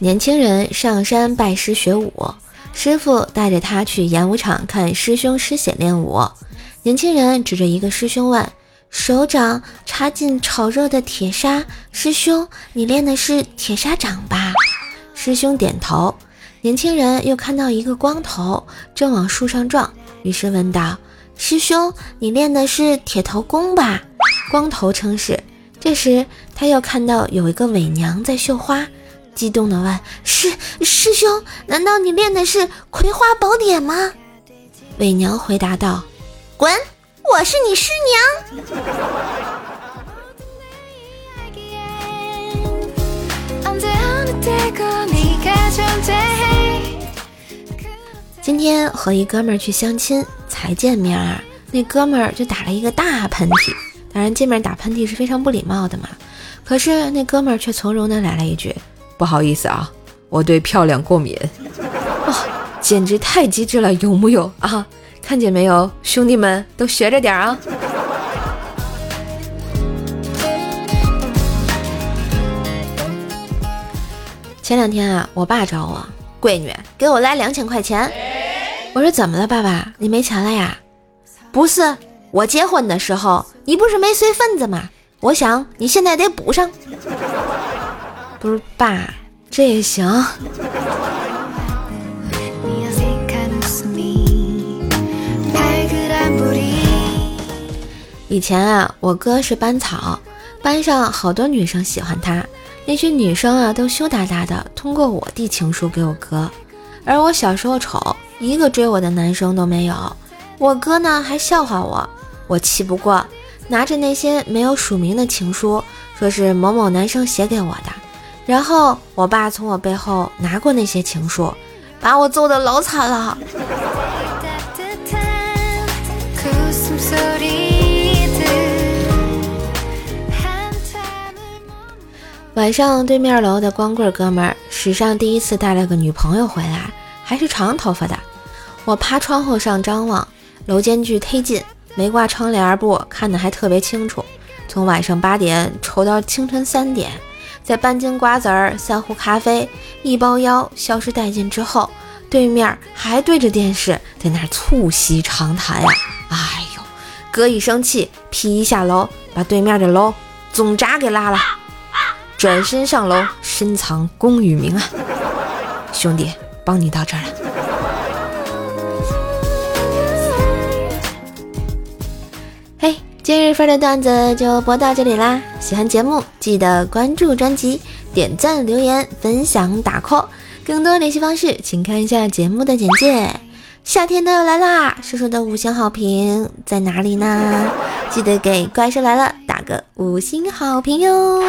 年轻人上山拜师学武，师傅带着他去演武场看师兄师姐练武。年轻人指着一个师兄问：“手掌插进炒热的铁砂，师兄，你练的是铁砂掌吧？”师兄点头。年轻人又看到一个光头正往树上撞，于是问道：“师兄，你练的是铁头功吧？”光头称是。这时他又看到有一个伪娘在绣花，激动地问：“师师兄，难道你练的是葵花宝典吗？”伪娘回答道：“滚，我是你师娘。”今天和一哥们儿去相亲，才见面啊，那哥们儿就打了一个大喷嚏。当然，见面打喷嚏是非常不礼貌的嘛。可是那哥们儿却从容的来了一句：“不好意思啊，我对漂亮过敏。”哇，简直太机智了，有木有啊？看见没有，兄弟们都学着点啊！前两天啊，我爸找我，闺女给我来两千块钱。我说怎么了，爸爸？你没钱了呀？不是。我结婚的时候，你不是没随份子吗？我想你现在得补上。不是爸，这也行。以前啊，我哥是班草，班上好多女生喜欢他，那些女生啊都羞答答的，通过我递情书给我哥。而我小时候丑，一个追我的男生都没有。我哥呢还笑话我。我气不过，拿着那些没有署名的情书，说是某某男生写给我的。然后我爸从我背后拿过那些情书，把我揍得老惨了。晚上对面楼的光棍哥们儿史上第一次带了个女朋友回来，还是长头发的。我趴窗户上张望，楼间距忒近。没挂窗帘布看的还特别清楚，从晚上八点瞅到清晨三点，在半斤瓜子儿、三壶咖啡、一包药消失殆尽之后，对面还对着电视在那促膝长谈呀！哎呦，哥一生气，劈一下楼，把对面的楼总闸给拉了，转身上楼深藏功与名啊！兄弟，帮你到这儿了。今日份的段子就播到这里啦！喜欢节目记得关注专辑、点赞、留言、分享、打 call。更多联系方式请看一下节目的简介。夏天都要来啦，叔叔的五星好评在哪里呢？记得给怪兽来了打个五星好评哟！